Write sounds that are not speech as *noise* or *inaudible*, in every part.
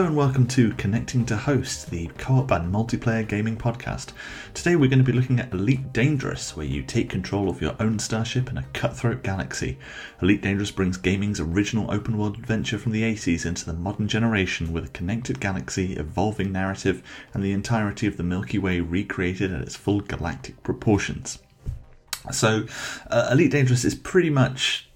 Hello and welcome to Connecting to Host, the co op and multiplayer gaming podcast. Today we're going to be looking at Elite Dangerous, where you take control of your own starship in a cutthroat galaxy. Elite Dangerous brings gaming's original open world adventure from the 80s into the modern generation with a connected galaxy, evolving narrative, and the entirety of the Milky Way recreated at its full galactic proportions. So, uh, Elite Dangerous is pretty much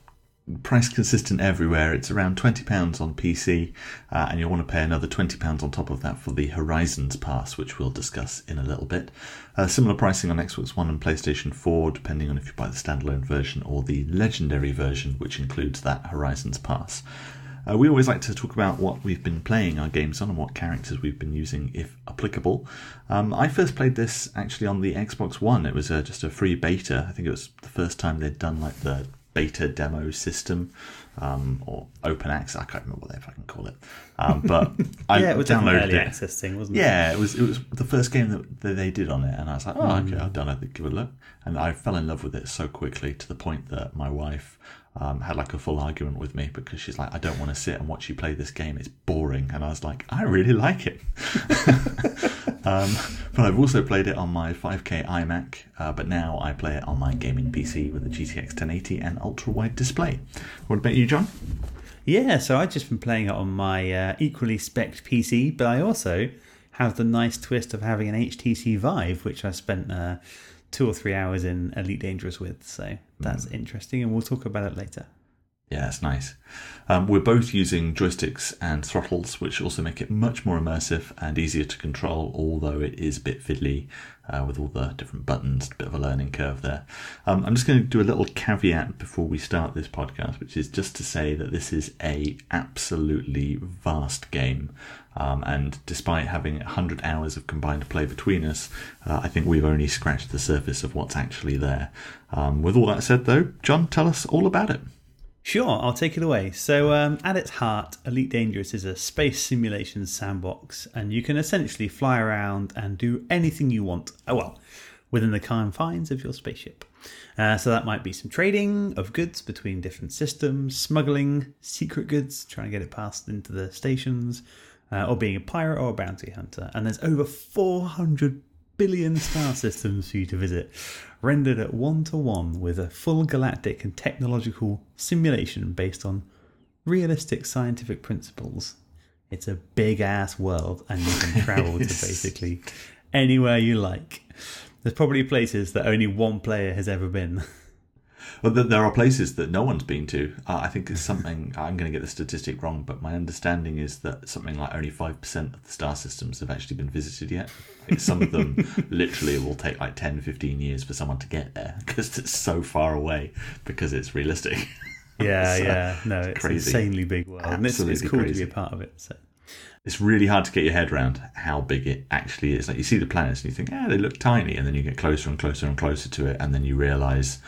price consistent everywhere. It's around £20 on PC, uh, and you'll want to pay another £20 on top of that for the Horizons Pass, which we'll discuss in a little bit. Uh, similar pricing on Xbox One and PlayStation 4, depending on if you buy the standalone version or the Legendary version, which includes that Horizons Pass. Uh, we always like to talk about what we've been playing our games on and what characters we've been using, if applicable. Um, I first played this actually on the Xbox One. It was uh, just a free beta. I think it was the first time they'd done like the beta demo system um, or open access. I can't remember what they fucking call it. Um, but *laughs* I yeah, it was downloaded early it. access thing, wasn't it? Yeah, it was. It was the first game that, that they did on it, and I was like, oh, Mm. okay, I'll download it, give it a look. And I fell in love with it so quickly to the point that my wife um, had like a full argument with me because she's like, I don't want to sit and watch you play this game. It's boring. And I was like, I really like it. *laughs* um, but I've also played it on my 5K iMac, uh, but now I play it on my gaming PC with a GTX 1080 and ultra wide display. What about you, John? Yeah, so I've just been playing it on my uh, equally spec PC, but I also have the nice twist of having an HTC Vive, which I spent uh, two or three hours in Elite Dangerous with. So that's interesting, and we'll talk about it later. Yeah, it's nice. Um, we're both using joysticks and throttles, which also make it much more immersive and easier to control, although it is a bit fiddly uh, with all the different buttons, a bit of a learning curve there. Um, I'm just going to do a little caveat before we start this podcast, which is just to say that this is a absolutely vast game. Um, and despite having 100 hours of combined play between us, uh, I think we've only scratched the surface of what's actually there. Um, with all that said, though, John, tell us all about it. Sure, I'll take it away. So, um, at its heart, Elite Dangerous is a space simulation sandbox, and you can essentially fly around and do anything you want. Oh, well, within the confines of your spaceship. Uh, so, that might be some trading of goods between different systems, smuggling secret goods, trying to get it passed into the stations, uh, or being a pirate or a bounty hunter. And there's over 400 billion star systems for you to visit, rendered at one to one with a full galactic and technological simulation based on realistic scientific principles. It's a big ass world, and you can travel to *laughs* basically anywhere you like. There's probably places that only one player has ever been. *laughs* Well, there are places that no one's been to. Uh, I think it's something. *laughs* I'm going to get the statistic wrong, but my understanding is that something like only five percent of the star systems have actually been visited yet. Some of them *laughs* literally will take like 10, 15 years for someone to get there because it's so far away because it's realistic. *laughs* Yeah, So, yeah, no, it's crazy. insanely big world, and it's, it's Absolutely cool to be a part of it. So. it's really hard to get your head around how big it actually is. Like you see the planets and you think, yeah, they look tiny, and then you get closer and closer and closer to it, and then you realise,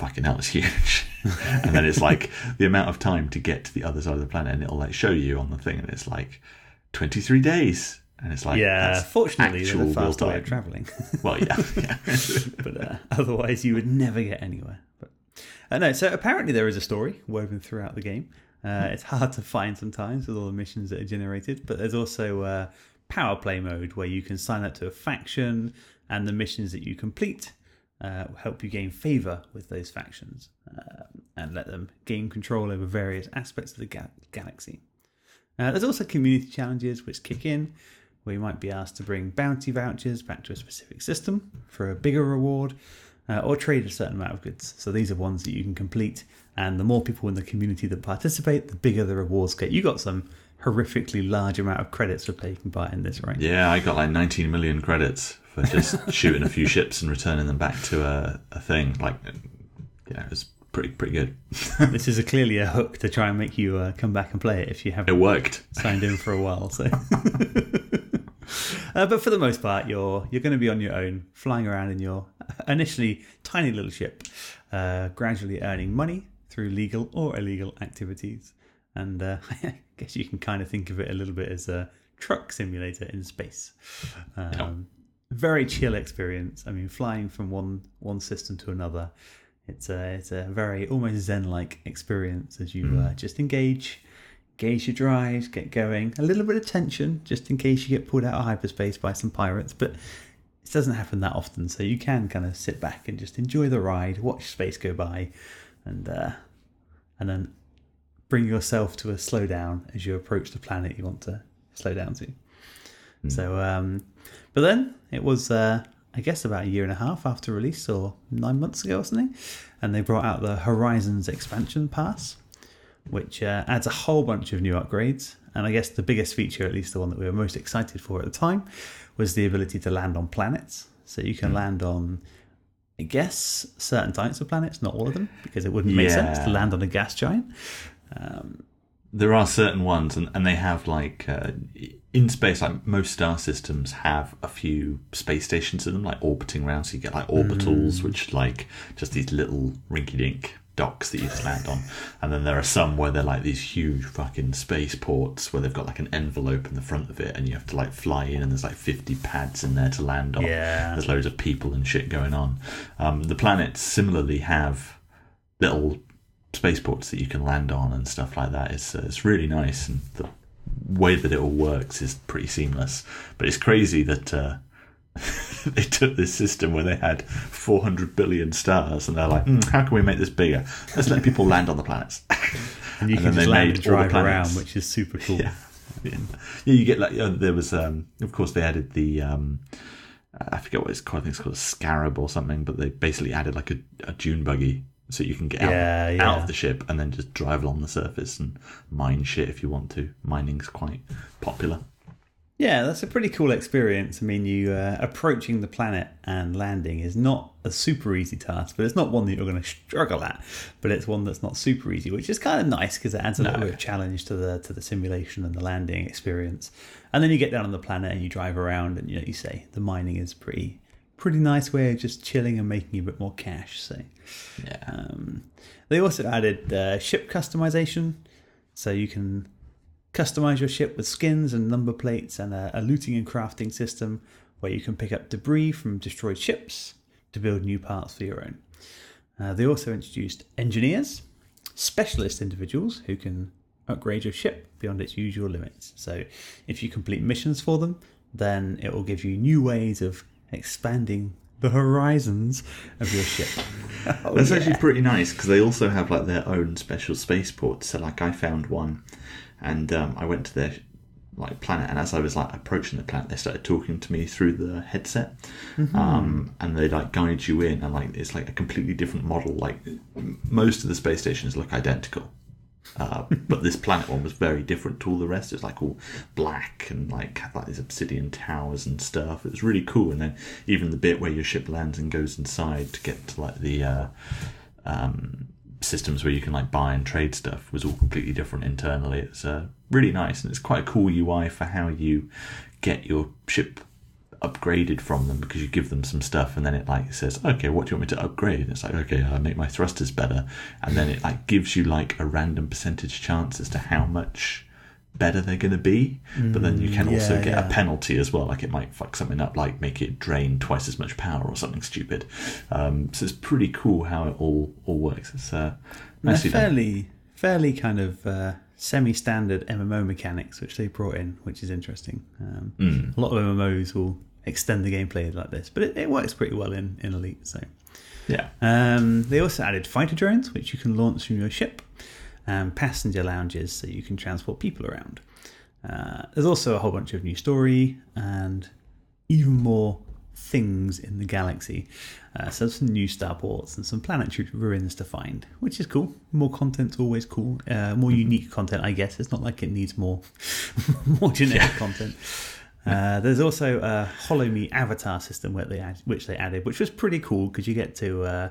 fucking hell, it's huge. *laughs* and then it's like the amount of time to get to the other side of the planet, and it'll like show you on the thing, and it's like twenty three days, and it's like Yeah, that's fortunately, they're the real way of traveling. *laughs* Well, yeah, yeah. *laughs* but uh, otherwise you would never get anywhere. But uh, no, so apparently there is a story woven throughout the game. Uh, it's hard to find sometimes with all the missions that are generated, but there's also uh, power play mode where you can sign up to a faction, and the missions that you complete uh, will help you gain favor with those factions uh, and let them gain control over various aspects of the ga- galaxy. Uh, there's also community challenges which kick in, where you might be asked to bring bounty vouchers back to a specific system for a bigger reward, uh, or trade a certain amount of goods. So these are ones that you can complete, and the more people in the community that participate, the bigger the rewards get. You got some horrifically large amount of credits for taking part in this, right? Yeah, I got like 19 million credits for just *laughs* shooting a few ships and returning them back to a, a thing. Like, yeah, it was pretty pretty good. *laughs* this is a, clearly a hook to try and make you uh, come back and play it if you haven't It worked. signed in for a while. So, *laughs* uh, but for the most part, you're you're going to be on your own, flying around in your initially tiny little ship, uh, gradually earning money through legal or illegal activities. And uh, I guess you can kind of think of it a little bit as a truck simulator in space. Um, Very chill experience. I mean, flying from one one system to another. It's a it's a very almost zen like experience as you uh, just engage, gauge your drives, get going. A little bit of tension just in case you get pulled out of hyperspace by some pirates, but it doesn't happen that often. So you can kind of sit back and just enjoy the ride, watch space go by, and uh, and then bring yourself to a slowdown as you approach the planet you want to slow down to. So, um, but then it was, uh, I guess, about a year and a half after release, or nine months ago or something, and they brought out the Horizons expansion pass, which uh, adds a whole bunch of new upgrades. And I guess the biggest feature, at least the one that we were most excited for at the time, was the ability to land on planets. So you can land on, I guess, certain types of planets, not all of them, because it wouldn't make sense to land on a gas giant. There are certain ones, and, and they have like uh, in space, like most star systems have a few space stations in them, like orbiting around. So you get like orbitals, which like just these little rinky-dink docks that you just land on, and then there are some where they're like these huge fucking space ports where they've got like an envelope in the front of it, and you have to like fly in, and there's like fifty pads in there to land on. Yeah. There's loads of people and shit going on. Um, the planets similarly have little spaceports that you can land on and stuff like that. It's uh, it's really nice, and the way that it all works is pretty seamless. But it's crazy that uh, *laughs* they took this system where they had 400 billion stars, and they're like, "Hmm, how can we make this bigger? Let's let people land on the planets. *laughs* And you And can just land and drive around, which is super cool. Yeah. yeah, yeah. You get like uh, there was, um, of course, they added the. Um, I forget what it's called. I think it's called a scarab or something. But they basically added like a, a dune buggy, so you can get out, Yeah, out of the ship and then just drive along the surface and mine shit if you want to. Mining's quite popular. Yeah, that's a pretty cool experience. I mean, you uh, approaching the planet and landing is not a super easy task, but it's not one that you're going to struggle at. But it's one that's not super easy, which is kind of nice because it adds a little bit of challenge to the to the simulation and the landing experience. And then you get down on the planet and you drive around, and you know, you say the mining is pretty pretty nice way of just chilling and making a bit more cash. So Yeah, um, they also added uh, ship customization, so you can customize your ship with skins and number plates, and a, a looting and crafting system where you can pick up debris from destroyed ships to build new parts for your own. Uh, they also introduced engineers, specialist individuals who can upgrade your ship beyond its usual limits. So, if you complete missions for them, then it will give you new ways of expanding the horizons of your ship. *laughs* Oh, that's yeah. actually pretty nice because they also have like their own special spaceports. So like I found one, and um, I went to their like planet, and as I was like approaching the planet, they started talking to me through the headset, um, and they like guide you in, and like it's like a completely different model. Like most of the space stations look identical. Uh, but this planet one was very different to all the rest. It was like all black and like had like these obsidian towers and stuff. It was really cool. And then even the bit where your ship lands and goes inside to get to like the uh, um, systems where you can like buy and trade stuff was all completely different internally. It's uh, really nice and it's quite a cool UI for how you get your ship upgraded from them because you give them some stuff and then it like says okay what do you want me to upgrade and it's like okay i make my thrusters better and then it like gives you like a random percentage chance as to how much better they're going to be but then you can also yeah, get yeah. a penalty as well like it might fuck something up like make it drain twice as much power or something stupid um, so it's pretty cool how it all all works it's uh nicely done. fairly, fairly kind of uh, semi-standard MMO mechanics, which they brought in, which is interesting. Um, Mm. A lot of MMOs will extend the gameplay like this, but it, it works pretty well in, in Elite. So yeah um, they also added fighter drones, which you can launch from your ship, and passenger lounges, so you can transport people around. Uh, there's also a whole bunch of new story and even more things in the galaxy. Uh, so some new starports and some planetary ruins to find, which is cool. More content's always cool. Uh, more unique content, I guess. It's not like it needs more *laughs* more generic content. Uh, there's also a Holo-Me avatar system where they add, which they added, which was pretty cool because you get to. Uh,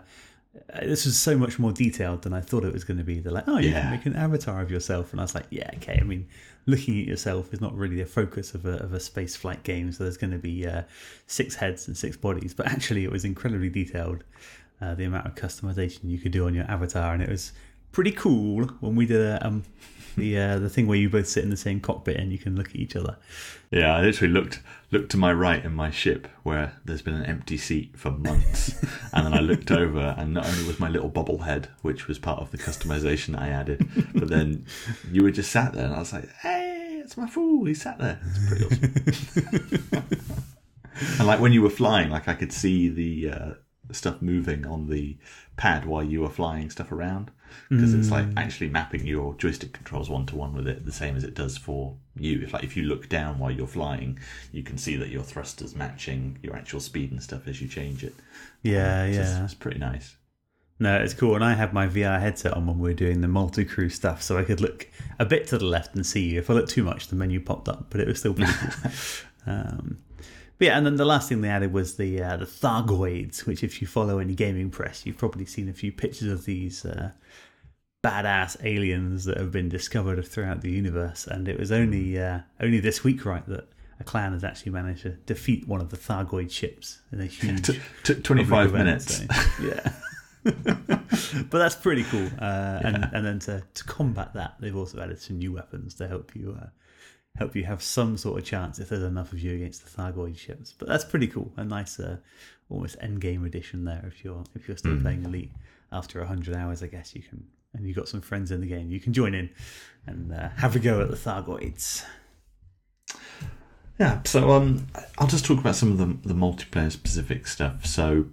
uh, this was so much more detailed than I thought it was going to be. They're like, oh, you Yeah. can make an avatar of yourself, and I was like, yeah, okay. I mean, looking at yourself is not really the focus of a, of a space flight game. So there's going to be uh, six heads and six bodies, but *laughs* actually, it was incredibly detailed. Uh, the amount of customization you could do on your avatar, and it was pretty cool when we did a, um, the uh, the thing where you both sit in the same cockpit and you can look at each other. Yeah, I literally looked looked to my right in my ship where there's been an empty seat for months, *laughs* and then I looked over, and not only was my little bobblehead, which was part of the customization I added, but then you were just sat there, and I was like, "Hey, it's my fool. He sat there." It's pretty awesome. *laughs* and like when you were flying, like I could see the uh, stuff moving on the pad while you were flying stuff around because it's like actually mapping your joystick controls one to one with it the same as it does for you if like if you look down while you're flying you can see that your thrusters matching your actual speed and stuff as you change it Yeah, just- yeah. it's pretty nice No, it's cool. And I had my VR headset on when we were doing the multi crew stuff, so I could look a bit to the left and see you. If I looked too much, the menu popped up, but it was still pretty cool. *laughs* um, but yeah, and then the last thing they added was the uh, the Thargoids, which, if you follow any gaming press, you've probably seen a few pictures of these uh, badass aliens that have been discovered throughout the universe. And it was only uh, only this week, right, that a clan has actually managed to defeat one of the Thargoid ships in a *laughs* huge T- t- 25 public event, minutes so, yeah. *laughs* but that's pretty cool. Uh, and and then to, to combat that, they've also added some new weapons to help you help you have some sort of chance if there's enough of you against the Thargoid ships. But that's pretty cool. A nice, uh, almost end game edition there. If you're if you're still playing Elite after hundred hours, I guess you can. And you've got some friends in the game, you can join in and uh, have a go at the Thargoids. Yeah, so um, I'll just talk about some of the, the multiplayer specific stuff. So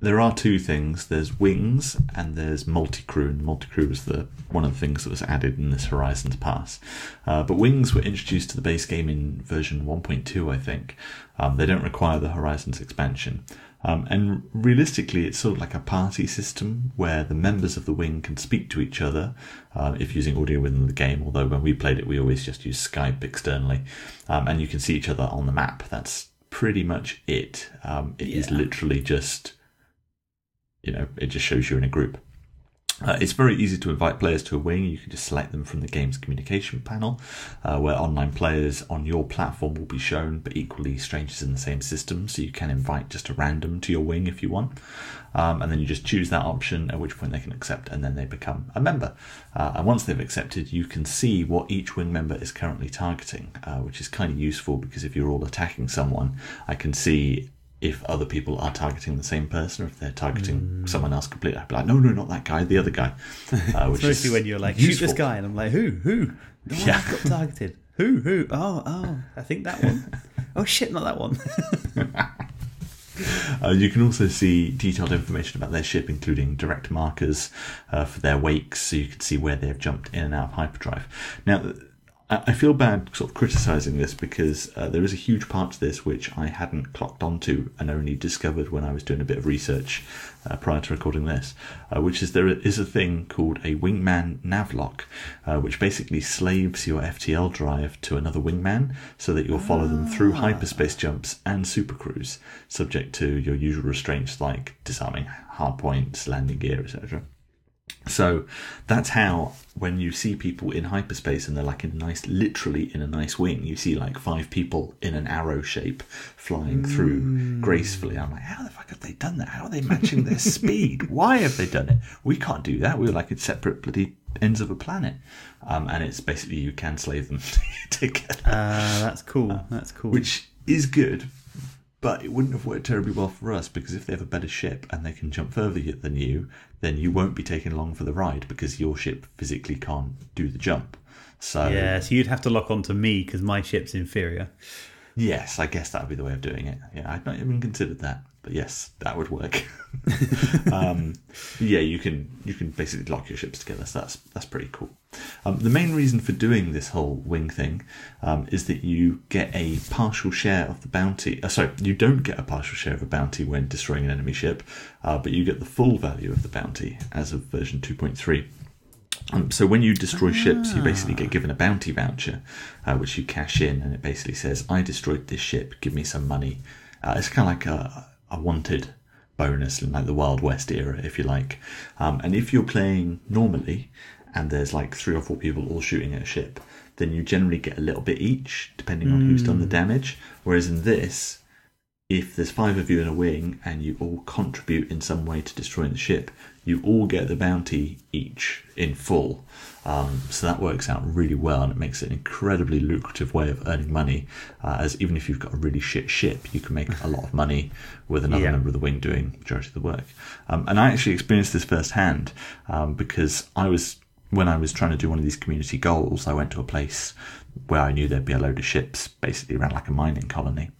there are two things: there's wings and there's multi crew. And multi crew was the one of the things that was added in this Horizons Pass. Uh, but wings were introduced to the base game in version 1.2, I think. Um, they don't require the Horizons expansion. Um, and realistically, it's sort of like a party system where the members of the wing can speak to each other uh, if using audio within the game. Although when we played it, we always just use Skype externally, um, and you can see each other on the map. That's pretty much it. Um, it is Yeah. literally just, you know, it just shows you in a group. Uh, it's very easy to invite players to a wing. You can just select them from the game's communication panel, uh, where online players on your platform will be shown, but equally strangers in the same system. So you can invite just a random to your wing if you want. Um, and then you just choose that option, at which point they can accept, and then they become a member. Uh, and once they've accepted, you can see what each wing member is currently targeting, uh, which is kind of useful because if you're all attacking someone, I can see if other people are targeting the same person or if they're targeting someone else completely. I'd be like, no, no, not that guy, the other guy. *laughs* Uh, which Mostly is when you're like, shoot this guy, and I'm like, who, who? No Yeah. got targeted. *laughs* Who, who? Oh, oh, I think that one. *laughs* oh shit, not that one. Uh, you can also see detailed information about their ship, including direct markers uh, for their wakes, so you can see where they've jumped in and out of hyperdrive. Now, I feel bad sort of criticizing this because uh, there is a huge part to this which I hadn't clocked onto and only discovered when I was doing a bit of research uh, prior to recording this, uh, which is there is a thing called a wingman navlock, uh, which basically slaves your FTL drive to another wingman so that you'll follow them through hyperspace jumps and supercruise, subject to your usual restraints like disarming hardpoints, landing gear, etc. So that's how when you see people in hyperspace and they're like in a nice, literally in a nice wing, you see like five people in an arrow shape flying through gracefully. I'm like, how the fuck have they done that? How are they matching their *laughs* speed? Why have they done it? We can't do that. We're like in separate bloody ends of a planet. Um, and it's basically you can slave them *laughs* together, Uh, that's cool. That's cool. which is good. But it wouldn't have worked terribly well for us because if they have a better ship and they can jump further than you, then you won't be taken along for the ride because your ship physically can't do the jump. So yeah, so you'd have to lock onto me because my ship's inferior. yes, I guess that would be the way of doing it. Yeah, I'd not even considered that, but yes, that would work. *laughs* *laughs* um, yeah, you can you can basically lock your ships together. So that's that's pretty cool. Um, the main reason for doing this whole wing thing um, is that you get a partial share of the bounty. Uh, sorry, you don't get a partial share of a bounty when destroying an enemy ship, uh, but you get the full value of the bounty as of version two point three. Um, so when you destroy ships, you basically get given a bounty voucher, uh, which you cash in, and it basically says, "I destroyed this ship. Give me some money." Uh, it's kind of like a, a wanted bonus in like the Wild West era, if you like. Um, and if you're playing normally, and there's like three or four people all shooting at a ship, then you generally get a little bit each, depending on who's done the damage. Whereas in this, if there's five of you in a wing and you all contribute in some way to destroying the ship, you all get the bounty each in full. Um, so that works out really well and it makes it an incredibly lucrative way of earning money. Uh, as even if you've got a really shit ship, you can make a lot of money with another Yeah. member of the wing doing the majority of the work. Um, and I actually experienced this firsthand um, because I was when I was trying to do one of these community goals, I went to a place where I knew there'd be a load of ships, basically around like a mining colony,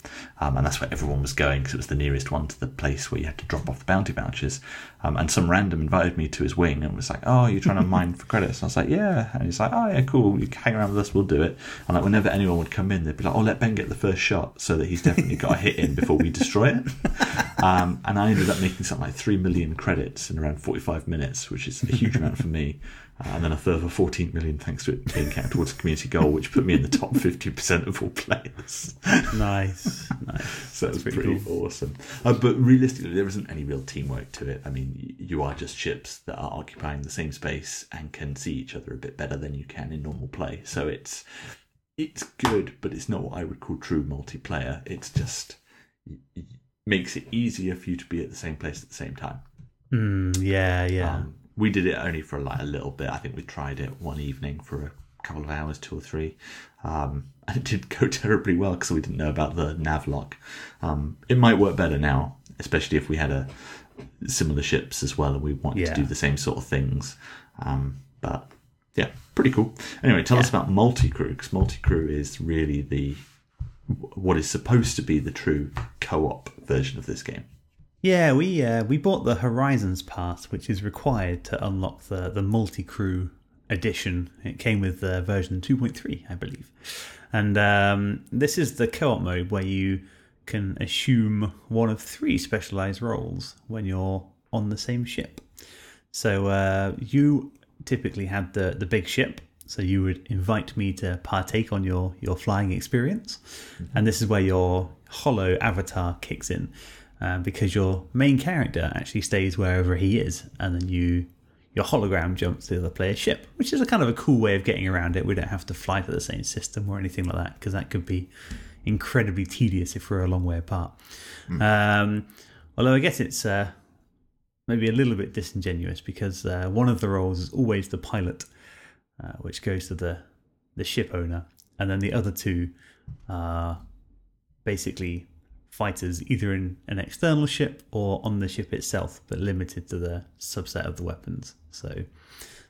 um, and that's where everyone was going because it was the nearest one to the place where you had to drop off the bounty vouchers. Um, and some random invited me to his wing and was like, "Oh, you're trying to *laughs* mine for credits?" And I was like, "Yeah," and he's like, "Oh yeah, cool. You can hang around with us. We'll do it." And like whenever anyone would come in, they'd be like, "Oh, let Ben get the first shot so that he's definitely got a hit in before we destroy it." *laughs* Um, and I ended up making something like three million credits in around 45 minutes, which is a huge amount for me. Uh, and then a third further 14 million thanks to it being counted towards a community goal, which put me in the top 50% of all players. Nice, *laughs* nice. So it was pretty pretty, cool. awesome. Uh, but realistically, there isn't any real teamwork to it. I mean, you are just ships that are occupying the same space and can see each other a bit better than you can in normal play. So it's it's good, but it's not what I would call true multiplayer. It's just makes it easier for you to be at the same place at the same time. Mm, yeah, yeah. Um, we did it only for like a little bit. I think we tried it one evening for a couple of hours, two or three, um, *laughs* and it did go *laughs* terribly well because we didn't know about the nav lock. Um, it might work better now, especially if we had a similar ships as well, and we wanted Yeah. to do the same sort of things. Um, but yeah, pretty cool. Anyway, tell us about multi crew because multi crew is really the what is supposed to be the true co-op version of this game. Yeah, we uh, we bought the Horizons pass, which is required to unlock the the multi crew edition. It came with uh, version two point three, I believe, and um, this is the co-op mode where you can assume one of three specialized roles when you're on the same ship. So uh, you typically had the the big ship. So you would invite me to partake on your your flying experience, and this is where your holo avatar kicks in, uh, because your main character actually stays wherever he is, and then you your hologram jumps to the other player's ship, which is a kind of a cool way of getting around it. We don't have to fly to the same system or anything like that, because that could be incredibly tedious if we're a long way apart. Um, although I guess it's uh, maybe a little bit disingenuous because uh, one of the roles is always the pilot, uh, which goes to the the ship owner, and then the other two are basically fighters either in an external ship or on the ship itself, but limited to the subset of the weapons. So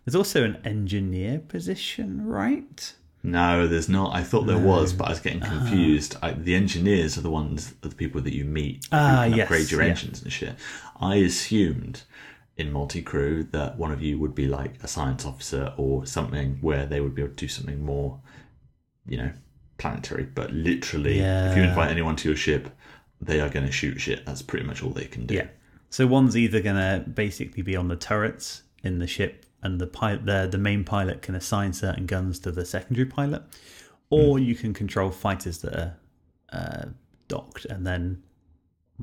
there's also an engineer position, right? No, there's not. I thought there was, but I was Ah. getting confused. I, the engineers are the ones, are the people that you meet who Ah, can yes, upgrade your yeah. engines and shit. I assumed in multi crew that one of you would be like a science officer or something where they would be able to do something more, you know, planetary. But literally, if you invite anyone to your ship, they are going to shoot shit. That's pretty much all they can do. Yeah. So one's either going to basically be on the turrets in the ship, and the pilot, the the main pilot can assign certain guns to the secondary pilot, or you can control fighters that are uh, docked and then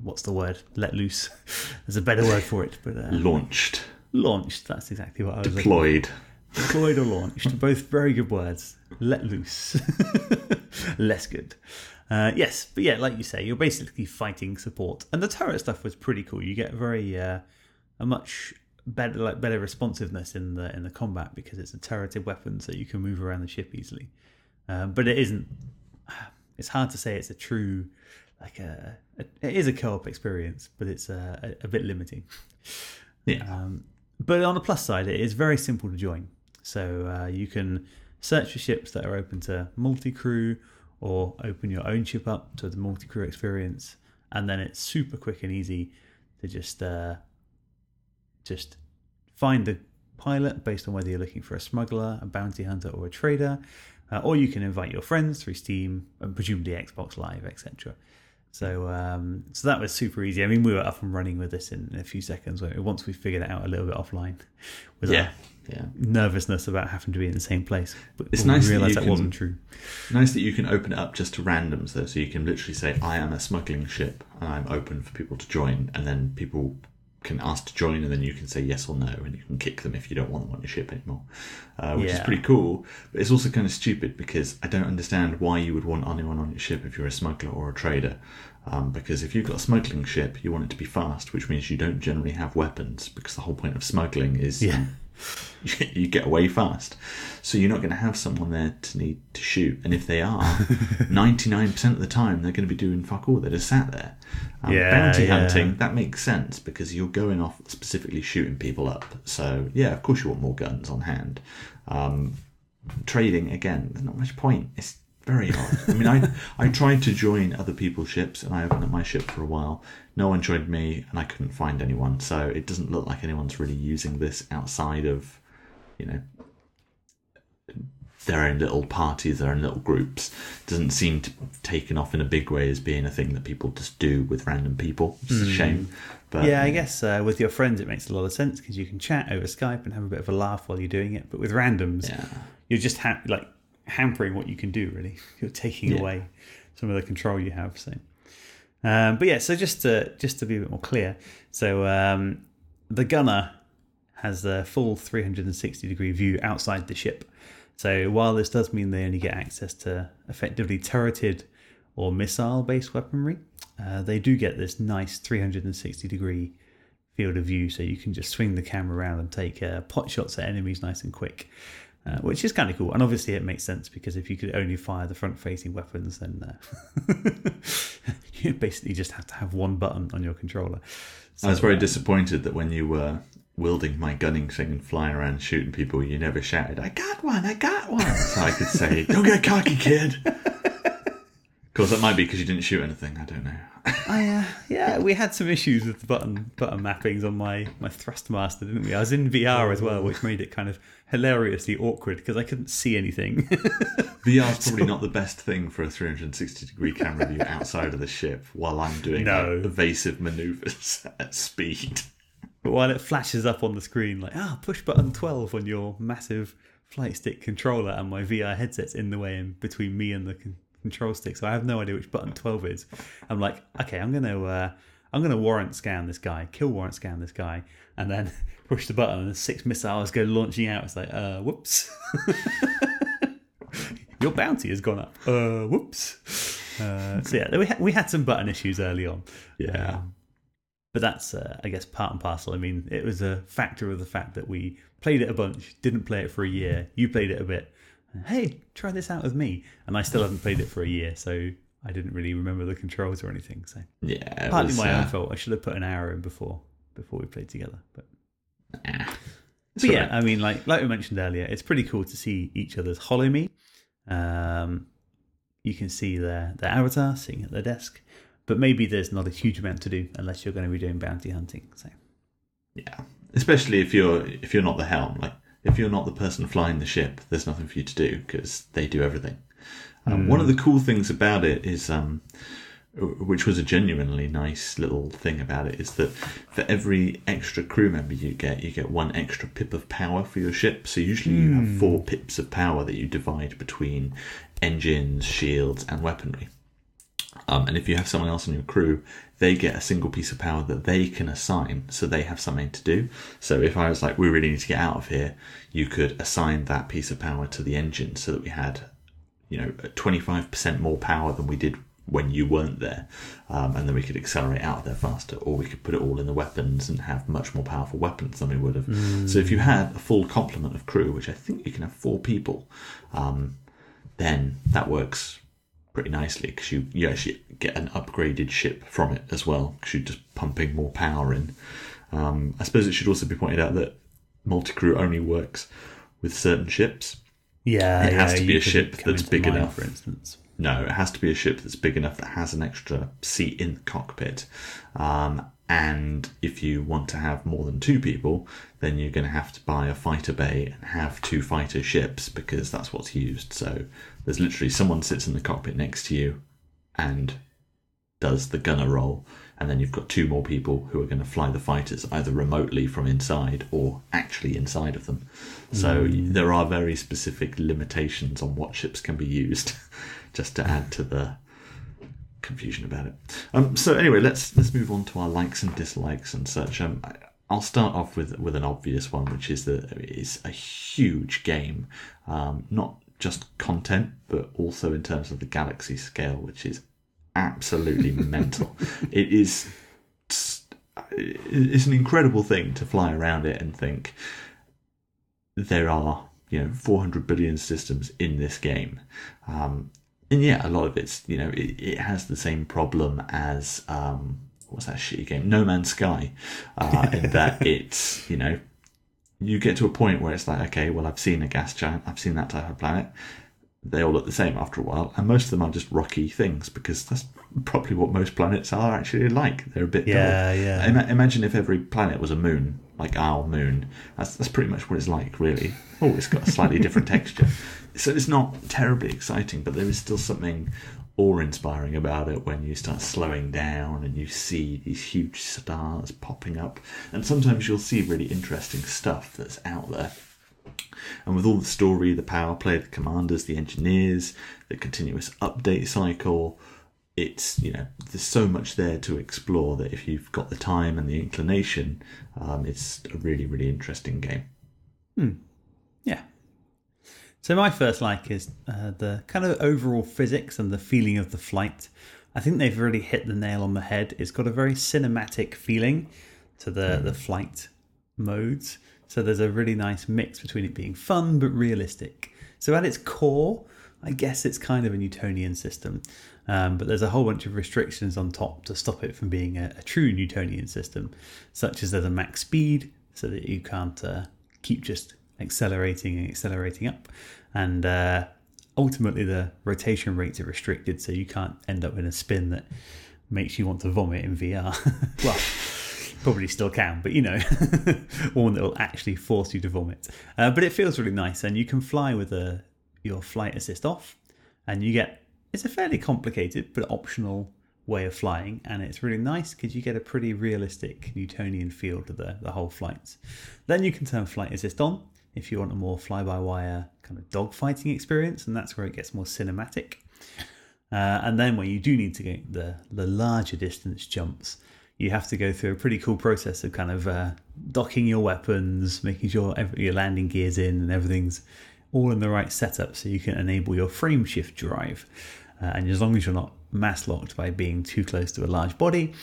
what's the word? Let loose. *laughs* There's a better word for it, but uh, Launched, launched. That's exactly what I was deployed. Deployed or launched. *laughs* Both very good words. Let loose. *laughs* Less good. Uh, yes, but yeah, like you say, you're basically fighting support, and the turret stuff was pretty cool. You get very uh, a much better like better responsiveness in the in the combat because it's a turreted weapon, so you can move around the ship easily. Um, but it isn't. *sighs* It's hard to say it's a true like a, it is a co-op experience, but it's a, a, a bit limiting. *laughs* Yeah. Um, but on the plus side, it is very simple to join. So uh, you can search for ships that are open to multi-crew, or open your own ship up to the multi-crew experience, and then it's super quick and easy to just uh, just find the pilot based on whether you're looking for a smuggler, a bounty hunter, or a trader. Uh, or you can invite your friends through Steam and presumably Xbox Live, etc. So, um, so that was super easy. I mean, we were up and running with this in, a few seconds. Once we figured it out a little bit offline, *laughs* with Yeah. Yeah. nervousness about having to be in the same place, but It's nice that realised that can- wasn't true. Nice that you can open it up just to randoms though, so you can literally say, "I am a smuggling ship, and I'm open for people to join," and then people can ask to join, and then you can say yes or no, and you can kick them if you don't want them on your ship anymore, uh, which is pretty cool. But it's also kind of stupid because I don't understand why you would want anyone on your ship if you're a smuggler or a trader. Um, because if you've got a smuggling ship, you want it to be fast, which means you don't generally have weapons. Because the whole point of smuggling is Yeah. *laughs* you get away fast. So you're not going to have someone there to need to shoot. And if they are, *laughs* 99% of the time they're going to be doing fuck all. They're just sat there. Um, Yeah, bounty yeah. hunting, that makes sense because you're going off specifically shooting people up. So yeah, of course you want more guns on hand. Um, trading, again, there's not much point. It's very hard. I mean, I I tried to join other people's ships, and I opened up my ship for a while. No one joined me, and I couldn't find anyone. So it doesn't look like anyone's really using this outside of, you know, their own little parties, their own little groups. doesn't seem to have taken off in a big way as being a thing that people just do with random people. It's a shame. But Yeah, I guess uh, with your friends it makes a lot of sense because you can chat over Skype and have a bit of a laugh while you're doing it. But with randoms, Yeah. you're just ha- like hampering what you can do. Really, you're taking Yeah. away some of the control you have. So, um, but yeah, so just to just to be a bit more clear, so um, the gunner has a full 360 degree view outside the ship. So while this does mean they only get access to effectively turreted or missile based weaponry, uh, they do get this nice 360 degree field of view. So you can just swing the camera around and take uh, pot shots at enemies nice and quick. Uh, which is kind of cool, and obviously it makes sense because if you could only fire the front-facing weapons, then uh, *laughs* you basically just have to have one button on your controller. I was very uh, disappointed that when you were wielding my gunning thing and flying around shooting people, you never shouted, I got one, I got one. So I could say, don't get cocky, kid. *laughs* Of course, that might be because you didn't shoot anything. I don't know. *laughs* I, uh, yeah, we had some issues with the button button mappings on my my Thrustmaster, didn't we? I was in VR as well, which made it kind of hilariously awkward because I couldn't see anything. *laughs* VR is probably not the best thing for a 360 degree camera view outside of the ship while I'm doing No. like, evasive maneuvers *laughs* at speed. but while it flashes up on the screen, like ah, push button twelve on your massive flight stick controller, and my VR headset's in the way and between me and the control stick, so I have no idea which button twelve is. I'm like, okay, I'm gonna uh, I'm gonna warrant scan this guy, kill warrant scan this guy, and then *laughs* push the button, and six missiles go launching out. It's like, uh, whoops. *laughs* Your bounty has gone up. Uh, whoops. Uh, so yeah, we had, we had some button issues early on. Yeah. Um, but that's, uh, I guess, part and parcel. I mean, it was a factor of the fact that we played it a bunch, didn't play it for a year. You played it a bit. Hey, try this out with me. And I still haven't played it for a year, so I didn't really remember the controls or anything. So Yeah. partly was, my uh, own fault. I should have put an hour in before before we played together. But, eh, but yeah. I mean, like like we mentioned earlier, it's pretty cool to see each other's Holo-Me. Um, you can see their their avatar sitting at their desk, but maybe there's not a huge amount to do unless you're going to be doing bounty hunting. So Yeah, especially if you're if you're not the helm, like if you're not the person flying the ship, there's nothing for you to do because they do everything. Um, One of the cool things about it is, um, which was a genuinely nice little thing about it, is that for every extra crew member you get, you get one extra pip of power for your ship. So usually you have four pips of power that you divide between engines, shields, and weaponry. Um, and if you have someone else in your crew, they get a single piece of power that they can assign, so they have something to do. So if I was like, we really need to get out of here, you could assign that piece of power to the engine, so that we had, you know, twenty five percent more power than we did when you weren't there, um, and then we could accelerate out of there faster, or we could put it all in the weapons and have much more powerful weapons than we would have. So if you had a full complement of crew, which I think you can have four people, um, then that works pretty nicely because you, you actually get an upgraded ship from it as well because you're just pumping more power in. Um, I suppose it should also be pointed out that multi crew only works with certain ships. yeah, It has yeah, to be a ship that's big mine, enough. for instance. No, it has to be a ship that's big enough that has an extra seat in the cockpit. Um, and if you want to have more than two people, then you're going to have to buy a fighter bay and have two fighter ships because that's what's used. So there's literally someone sits in the cockpit next to you and does the gunner role. And then you've got two more people who are going to fly the fighters either remotely from inside or actually inside of them. So hmm. there are very specific limitations on what ships can be used, *laughs* just to add to the confusion about it. Um, so anyway, let's let's move on to our likes and dislikes and such. Um, I- I'll start off with with an obvious one, which is that it's a huge game, um, not just content, but also in terms of the galaxy scale, which is absolutely *laughs* mental. It is it's an incredible thing to fly around it and think there are you know 400 billion systems in this game um, and yeah a lot of it's you know it, it has the same problem as um, what's that shitty game no man's sky uh, *laughs* in that it's you know you get to a point where it's like okay well i've seen a gas giant i've seen that type of planet they all look the same after a while, and most of them are just rocky things because that's probably what most planets are actually like. They're a bit Yeah, dull. yeah. Ima- imagine if every planet was a moon, like our moon. That's that's pretty much what it's like, really. Oh, it's got a slightly different *laughs* texture, so it's not terribly exciting, but there is still something awe-inspiring about it when you start slowing down and you see these huge stars popping up, and sometimes you'll see really interesting stuff that's out there. And with all the story, the power play, the commanders, the engineers, the continuous update cycle, it's you know there's so much there to explore that if you've got the time and the inclination, um, it's a really really interesting game. Yeah. So my first like is uh, the kind of overall physics and the feeling of the flight. I think they've really hit the nail on the head. It's got a very cinematic feeling to the the flight modes. So there's a really nice mix between it being fun but realistic. So at its core, I guess it's kind of a Newtonian system, um, but there's a whole bunch of restrictions on top to stop it from being a, a true Newtonian system, such as there's a max speed so that you can't uh, keep just accelerating and accelerating up, and uh, ultimately the rotation rates are restricted, so you can't end up in a spin that makes you want to vomit in VR. *laughs* well, probably still can, but you know, *laughs* one that will actually force you to vomit. Uh, but it feels really nice, and you can fly with a, your flight assist off, and you get it's a fairly complicated but optional way of flying, and it's really nice because you get a pretty realistic Newtonian feel to the, the whole flights. Then you can turn flight assist on if you want a more fly by wire kind of dogfighting experience, and that's where it gets more cinematic. Uh, and then when you do need to get the the larger distance jumps, you have to go through a pretty cool process of kind of uh, docking your weapons, making sure every, your landing gears in and everything's all in the right setup, so you can enable your frame shift drive. Uh, and as long as you're not mass locked by being too close to a large body,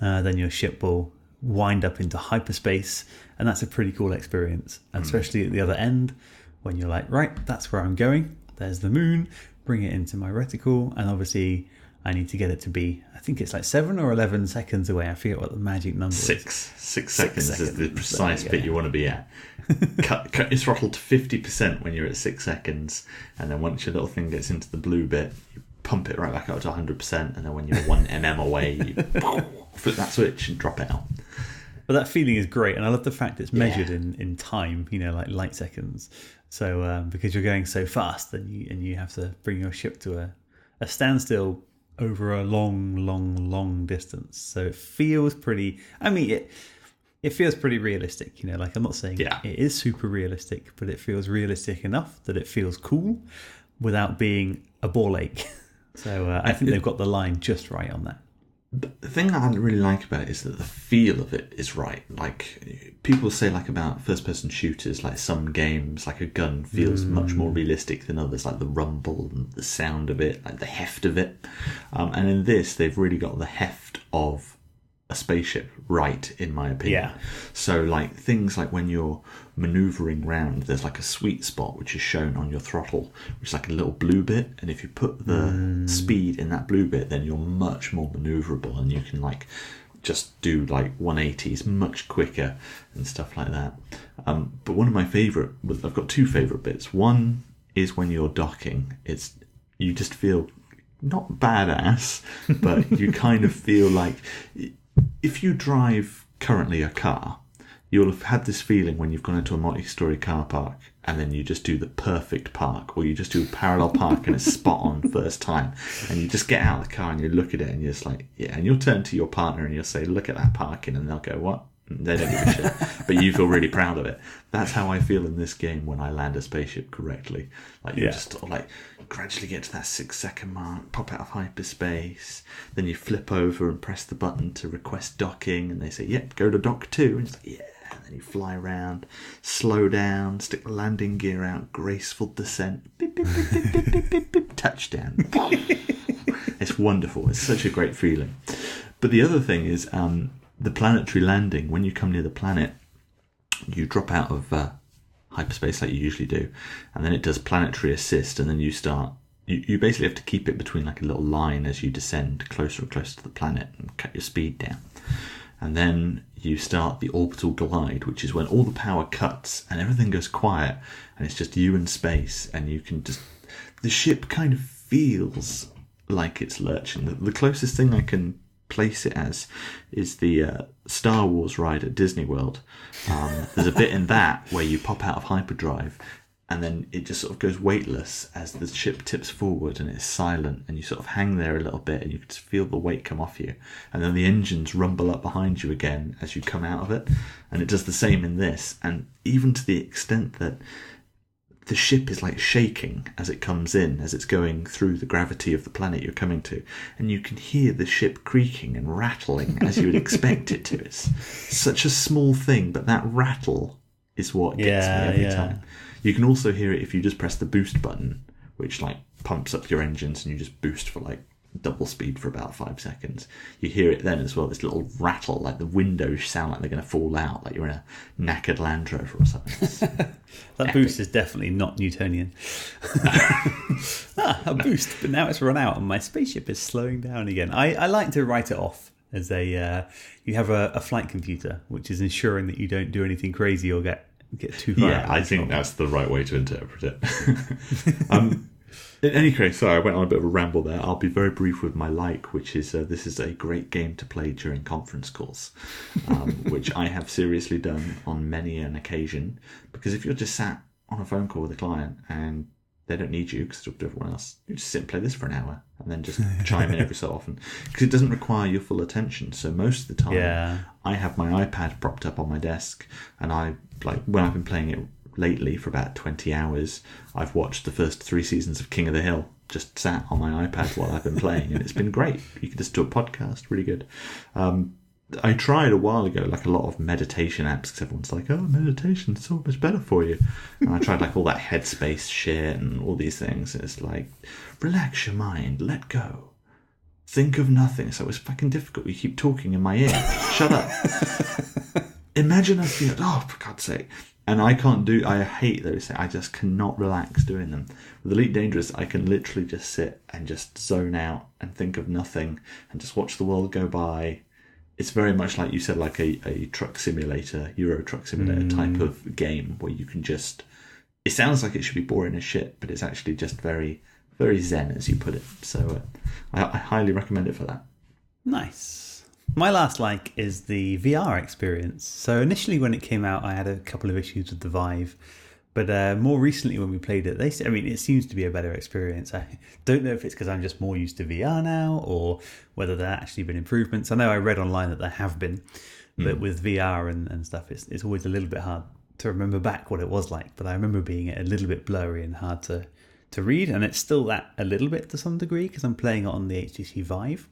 uh, then your ship will wind up into hyperspace, and that's a pretty cool experience. And especially at the other end, when you're like, right, that's where I'm going. There's the moon. Bring it into my reticle, and obviously, I need to get it to be. I think it's like seven or eleven seconds away. I forget what the magic number is. Six six seconds, is the precise bit you want to be at. *laughs* cut, cut your throttle to fifty percent when you're at six seconds, and then once your little thing gets into the blue bit, you pump it right back up to hundred percent, and then when you're one mm away, you *laughs* flip that switch and drop it out. But that feeling is great, and I love the fact it's measured Yeah. in, in time. You know, like light seconds. So um, because you're going so fast, then you and you have to bring your ship to a, a standstill over a long, long, long distance. So it feels pretty. I mean, it it feels pretty realistic. You know, like I'm not saying Yeah. it is super realistic, but it feels realistic enough that it feels cool without being a ball ache. *laughs* So uh, I think they've got the line just right on that. The thing I really like about it is that the feel of it is right. Like people say, like about first-person shooters, like some games, like a gun feels much more realistic than others. Like the rumble and the sound of it, like the heft of it. Um, and in this, they've really got the heft of a spaceship right, in my opinion. Yeah. So, like things like when you're maneuvering round, there's like a sweet spot which is shown on your throttle, which is like a little blue bit. And if you put the speed in that blue bit, then you're much more maneuverable, and you can like just do like 180s much quicker and stuff like that. Um, but one of my favorite, I've got two favorite bits. One is when you're docking. It's you just feel not badass, but you *laughs* kind of feel like if you drive currently a car, you'll have had this feeling when you've gone into a multi-story car park and then you just do the perfect park, or you just do a parallel park and it's spot on *laughs* first time, and you just get out of the car and you look at it and you're just like, yeah, and you'll turn to your partner and you'll say, look at that parking, and they'll go, what? They don't give a shit, *laughs* but you feel really proud of it. That's how I feel in this game when I land a spaceship correctly. Like you Yeah. just sort of like gradually get to that six second mark, pop out of hyperspace, then you flip over and press the button to request docking, and they say, "Yep, go to dock two. And it's like, "Yeah." You fly around, slow down, stick the landing gear out, graceful descent, beep, beep, beep, touchdown. *laughs* it's wonderful. It's such a great feeling. But the other thing is um, the planetary landing. When you come near the planet, you drop out of uh, hyperspace like you usually do, and then it does planetary assist, and then you start you basically have to keep it between like a little line as you descend closer and closer to the planet and cut your speed down. And then you start the orbital glide, which is when all the power cuts and everything goes quiet, and it's just you in space, and you can just. The ship kind of feels like it's lurching. The, the closest thing I can place it as is the uh, Star Wars ride at Disney World. Um, there's a bit in that where you pop out of hyperdrive and then it just sort of goes weightless as the ship tips forward and it's silent and you sort of hang there a little bit and you can just feel the weight come off you and then the engines rumble up behind you again as you come out of it and it does the same in this and even to the extent that the ship is like shaking as it comes in, as it's going through the gravity of the planet you're coming to, and you can hear the ship creaking and rattling as you would expect it to. It's such a small thing, but that rattle is what gets Yeah, me every yeah. time. You can also hear it if you just press the boost button, which like pumps up your engines and you just boost for like double speed for about five seconds. You hear it then as well, this little rattle, like the windows sound like they're going to fall out, like you're in a knackered Land Rover or something. *laughs* That boost is definitely not Newtonian. *laughs* ah, a boost, but now it's run out and my spaceship is slowing down again. I, I like to write it off as a uh, you have a, a flight computer, which is ensuring that you don't do anything crazy or get get too. Yeah. I think that's the right way to interpret it. *laughs* um, in any case, sorry, I went on a bit of a ramble there. I'll be very brief with my like, which is uh, this is a great game to play during conference calls, um, *laughs* which I have seriously done on many an occasion. Because if you're just sat on a phone call with a client and they don't need you because talk to everyone else, you just sit and play this for an hour and then just *laughs* chime in every so often because it doesn't require your full attention. So most of the time, Yeah. I have my iPad propped up on my desk, and I like when I've been playing it lately for about twenty hours. I've watched the first three seasons of King of the Hill, just sat on my iPad while I've been playing, and it's been great. You can just do a podcast, really good. Um, I tried a while ago, like a lot of meditation apps, because everyone's like, "Oh, meditation's so much better for you." And I tried like all that Headspace shit and all these things. And it's like, relax your mind, let go think of nothing. So it's fucking difficult. You keep talking in my ear. Shut up. *laughs* Imagine us being, oh, for God's sake. And I can't do, I hate those things. I just cannot relax doing them. With Elite Dangerous, I can literally just sit and just zone out and think of nothing and just watch the world go by. It's very much like you said, like a, a truck simulator, Euro truck simulator type of game where you can just. It sounds like it should be boring as shit, but it's actually just very, very zen, as you put it. So uh, I, I highly recommend it for that. Nice. My last like is the VR experience. So initially, when it came out, I had a couple of issues with the Vive, but uh, more recently, when we played it, they I mean, it seems to be a better experience. I *laughs* don't know if it's because I'm just more used to VR now, or whether there actually been improvements. I know I read online that there have been, but with VR and, and stuff, it's it's always a little bit hard to remember back what it was like. But I remember being a little bit blurry and hard to to read, and it's still that a little bit to some degree because I'm playing it on the HTC Vive.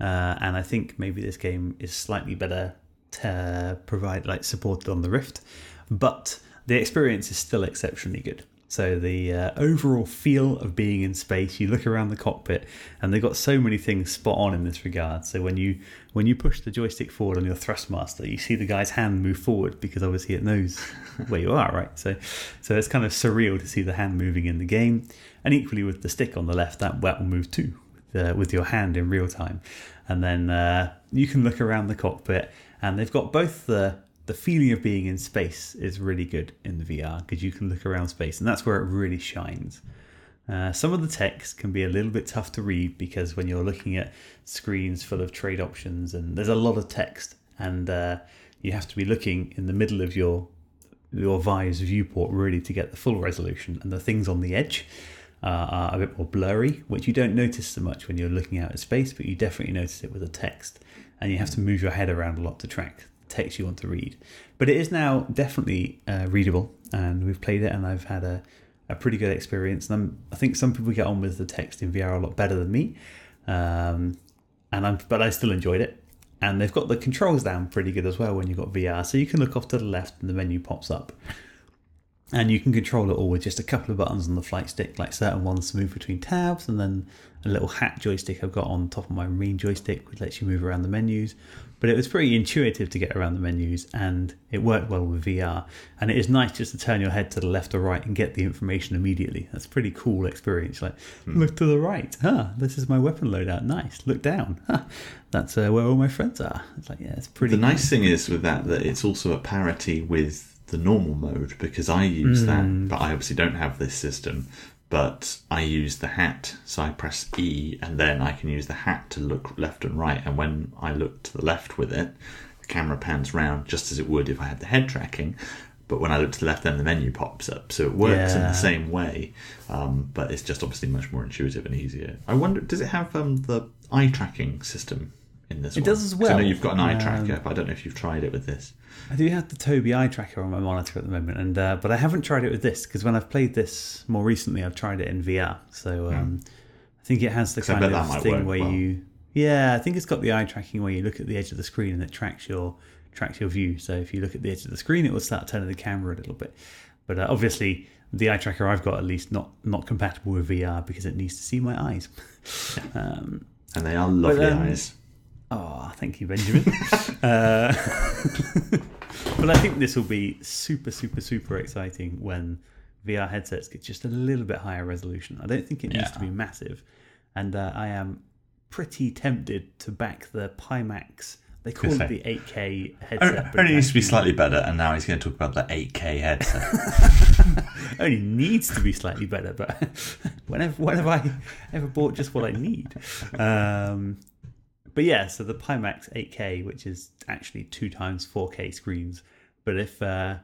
Uh, and I think maybe this game is slightly better to provide like supported on the Rift, but the experience is still exceptionally good. So the uh, overall feel of being in space, you look around the cockpit, and they've got so many things spot on in this regard. So when you when you push the joystick forward on your thrustmaster, you see the guy's hand move forward because obviously it knows *laughs* where you are, right? So so it's kind of surreal to see the hand moving in the game, and equally with the stick on the left, that that will move too uh, with your hand in real time. And then uh, you can look around the cockpit, and they've got both the the feeling of being in space is really good in the VR because you can look around space, and that's where it really shines. Uh, some of the text can be a little bit tough to read because when you're looking at screens full of trade options and there's a lot of text, and uh, you have to be looking in the middle of your your Vive's viewport really to get the full resolution, and the things on the edge uh, are a bit more blurry, which you don't notice so much when you're looking out at space, but you definitely notice it with the text, and you have to move your head around a lot to track text you want to read. But it is now definitely uh, readable, and we've played it, and I've had a, a pretty good experience. And I'm, I think some people get on with the text in VR a lot better than me, um, and I'm, but I still enjoyed it. And they've got the controls down pretty good as well when you've got VR, so you can look off to the left and the menu pops up. And you can control it all with just a couple of buttons on the flight stick, like certain ones to move between tabs, and then a little hat joystick I've got on top of my main joystick, which lets you move around the menus. But it was pretty intuitive to get around the menus, and it worked well with VR. And it is nice just to turn your head to the left or right and get the information immediately. That's a pretty cool experience. Like, look to the right. Huh, this is my weapon loadout. Nice. Look down. Huh, that's uh, where all my friends are. It's like, yeah, it's pretty. The nice thing is with that that it's also a parity with the normal mode because I use that, but I obviously don't have this system. But I use the hat, so I press E, and then I can use the hat to look left and right. And when I look to the left with it, the camera pans round just as it would if I had the head tracking. But when I look to the left, then the menu pops up. So it works in the same way, um, but it's just obviously much more intuitive and easier. I wonder, does it have um, the eye tracking system in this? It one? does as 'Cause I know well. you've got an eye Um, tracker, but I don't know if you've tried it with this. I do have the Tobii eye tracker on my monitor at the moment, and uh, but I haven't tried it with this because when I've played this more recently, I've tried it in VR. So um, I think it has the kind of thing where well. you, yeah, I think it's got the eye tracking where you look at the edge of the screen and it tracks your tracks your view. So if you look at the edge of the screen, it will start turning the camera a little bit. But uh, obviously, the eye tracker I've got at least not not compatible with VR because it needs to see my eyes. *laughs* um, And they are lovely um, eyes. Oh, thank you, Benjamin. *laughs* uh, *laughs* but I think this will be super, super, super exciting when VR headsets get just a little bit higher resolution. I don't think it needs to be massive, and uh, I am pretty tempted to back the Pimax. They call it the 8K headset. only needs to be slightly better, and now he's going to talk about the 8K headset. *laughs* only needs to be slightly better, but whenever when have I ever bought just what I need? Um, but yeah, so the Pimax 8K, which is actually two times 4K screens, but if uh,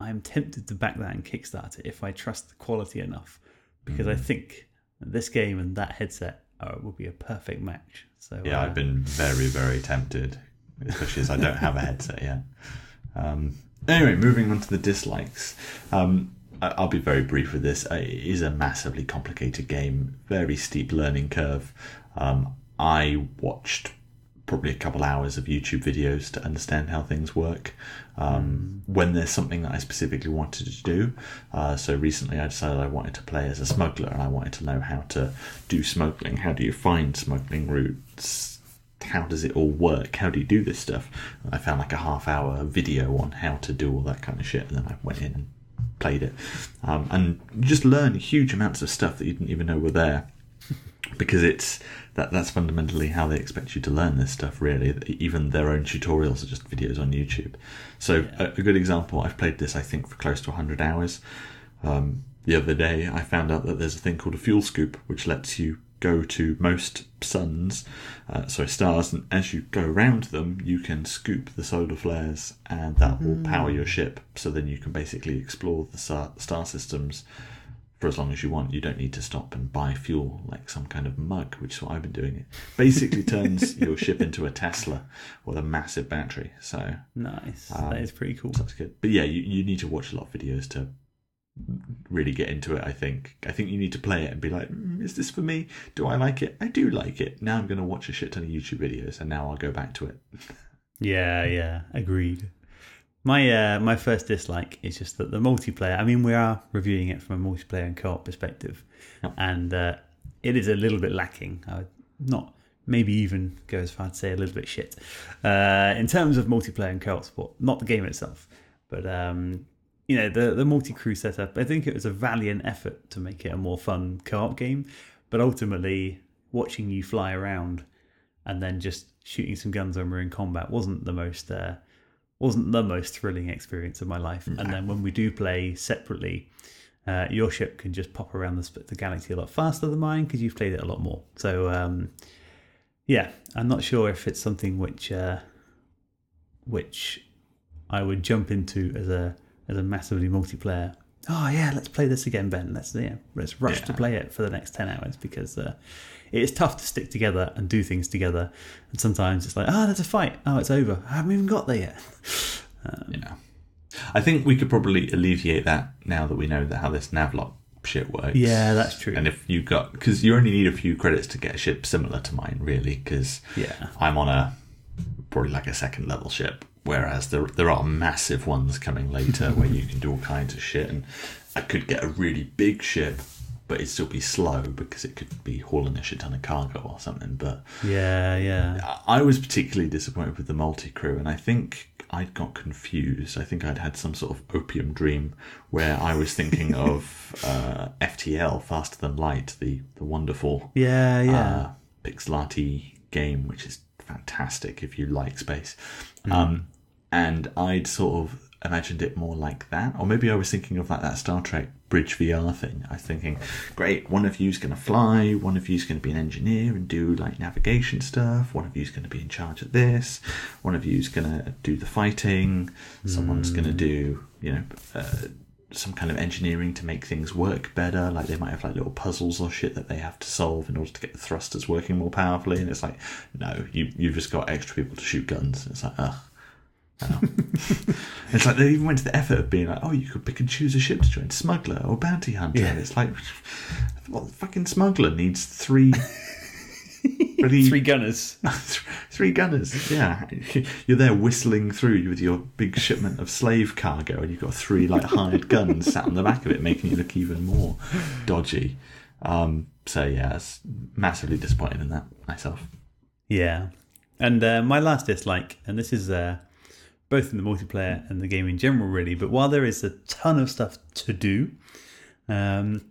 I'm tempted to back that and kickstart it if I trust the quality enough, because Hmm. I think this game and that headset uh, will be a perfect match. So yeah, uh, I've been very, very tempted, especially as I don't have a headset yet. Um, anyway, moving on to the dislikes. Um, I'll be very brief with this. Uh, It is a massively complicated game, very steep learning curve. Um, I watched probably a couple hours of YouTube videos to understand how things work. Um, When there's something that I specifically wanted to do, uh, so recently I decided I wanted to play as a smuggler and I wanted to know how to do smuggling. How do you find smuggling routes? How does it all work? How do you do this stuff? I found like a half hour video on how to do all that kind of shit, and then I went in and played it. Um, and you just learn huge amounts of stuff that you didn't even know were there because it's that that's fundamentally how they expect you to learn this stuff really. Even their own tutorials are just videos on youtube. So a, a good example i've played this i think for close to 100 hours. Um, the other day i found out that there's a thing called a fuel scoop which lets you go to most suns uh, sorry stars and as you go around them you can scoop the solar flares and that will power your ship. So then you can basically explore the star, star systems for as long as you want. You don't need to stop and buy fuel like some kind of mug, which is what I've been doing. It basically *laughs* turns your ship into a Tesla with a massive battery. So nice. Um, that is pretty cool. that's good. But yeah, you, you need to watch a lot of videos to really get into it. I think. I think you need to play it and be like, mm, is this for me? Do I like it? I do like it. Now I'm going to watch a shit ton of YouTube videos, and now I'll go back to it. Yeah, yeah, agreed. My uh, my first dislike is just that the multiplayer. I mean, we are reviewing it from a multiplayer and co-op perspective, and uh, it is a little bit lacking. I would not maybe even go as far to say a little bit shit uh, in terms of multiplayer and co-op support. Not the game itself, but um, you know the the multi crew setup. I think it was a valiant effort to make it a more fun co-op game, but ultimately watching you fly around and then just shooting some guns when we're in combat wasn't the most uh, wasn't the most thrilling experience of my life. And then when we do play separately, uh, your ship can just pop around the, the galaxy a lot faster than mine because you've played it a lot more. So um, yeah, I'm not sure if it's something which uh, which I would jump into as a as a massively multiplayer oh yeah, let's play this again, Ben. Let's yeah, let's rush Yeah. to play it for the next ten hours because uh, it's tough to stick together and do things together. And sometimes it's like, ah, oh, there's a fight. Oh, it's over. I haven't even got there yet. *laughs* Um, yeah. I think we could probably alleviate that now that we know that how this navlock shit works. Yeah, that's true. And if you got because you only need a few credits to get a ship similar to mine, really, because Yeah. I'm on a probably like a second level ship, whereas there there are massive ones coming later where you can do all kinds of shit, and I could get a really big ship, but it'd still be slow because it could be hauling a shit ton of cargo or something. But Yeah, yeah. I was particularly disappointed with the multi crew, and I think I'd got confused. I think I'd had some sort of opium dream where I was thinking *laughs* of uh, FTL, Faster Than Light, the the wonderful Yeah, yeah. uh, pixelati game, which is fantastic if you like space. Um, and I'd sort of imagined it more like that, or maybe I was thinking of like that Star Trek Bridge VR thing. I was thinking, great, one of you's going to fly, one of you's going to be an engineer and do like navigation stuff, one of you's going to be in charge of this, one of you's going to do the fighting, someone's going to do, you know. Uh, some kind of engineering to make things work better. Like they might have like little puzzles or shit that they have to solve in order to get the thrusters working more powerfully. And it's like, no, you you've just got extra people to shoot guns. And It's like, ugh. It's like they even went to the effort of being like, oh, you could pick and choose a ship to join, smuggler or bounty hunter. Yeah. It's like, well, the fucking smuggler needs three, *laughs* Three gunners. *laughs* Three gunners, yeah. You're there whistling through with your big shipment of slave cargo, and you've got three like hired guns sat on the back of it, making you look even more dodgy. Um, so yeah, it's massively disappointed in that myself. Yeah. And uh, my last dislike, and this is uh, both in the multiplayer and the game in general, really, but while there is a ton of stuff to do, um,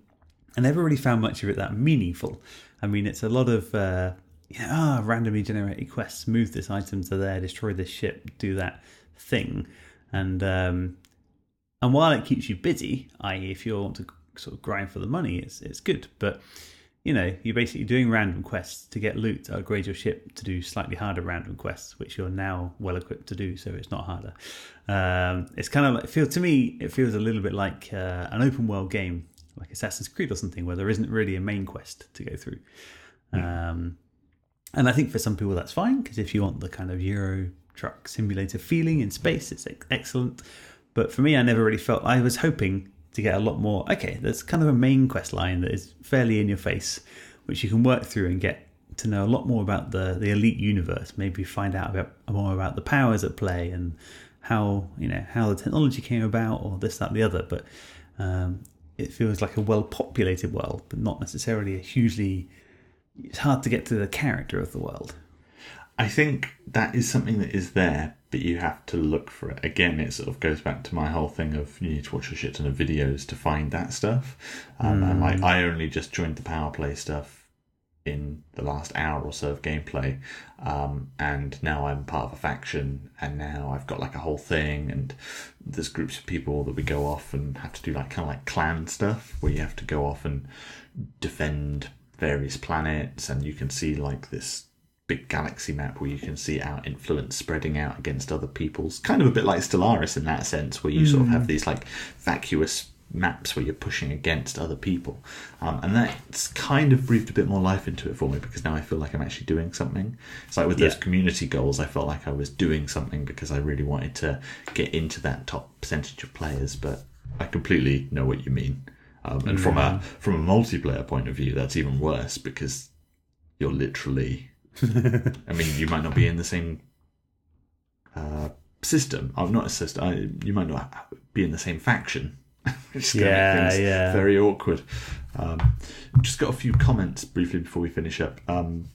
I never really found much of it that meaningful. I mean, it's a lot of uh, yeah, ah, randomly generated quests. Move this item to there, destroy this ship, do that thing, and um, and while it keeps you busy, i.e., if you want to sort of grind for the money, it's it's good. But you know, you're basically doing random quests to get loot to upgrade your ship to do slightly harder random quests, which you're now well equipped to do, so it's not harder. Um, it's kind of like, it feels to me, it feels a little bit like uh, an open world game, like Assassin's Creed or something, where there isn't really a main quest to go through. Um, and I think for some people that's fine because if you want the kind of Euro truck simulator feeling in space, it's ex- excellent. But for me, I never really felt. I was hoping to get a lot more. Okay, there's kind of a main quest line that is fairly in your face, which you can work through and get to know a lot more about the the elite universe. Maybe find out about more about the powers at play and how you know how the technology came about, or this, that, the other. But um, it feels like a well populated world, but not necessarily a hugely. It's hard to get to the character of the world. I think that is something that is there, but you have to look for it. Again, it sort of goes back to my whole thing of you need to watch a shit ton of videos to find that stuff. Um, And like, I only just joined the power play stuff in the last hour or so of gameplay, um, and now I'm part of a faction, and now I've got like a whole thing, and there's groups of people that we go off and have to do like kind of like clan stuff, where you have to go off and defend various planets, and you can see like this big galaxy map where you can see our influence spreading out against other people's. Kind of a bit like Stellaris in that sense where you sort of have these like vacuous maps where you're pushing against other people. Um, and that's kind of breathed a bit more life into it for me because now I feel like I'm actually doing something. It's like with those community goals I felt like I was doing something because I really wanted to get into that top percentage of players but I completely know what you mean. Um, and from a from a multiplayer point of view that's even worse because you're literally *laughs* I mean, you might not be in the same uh, system. I'm not a system. I, you might not be in the same faction. *laughs* Which is gonna make Yeah, things yeah. Very awkward. Um, just got a few comments briefly before we finish up. Um,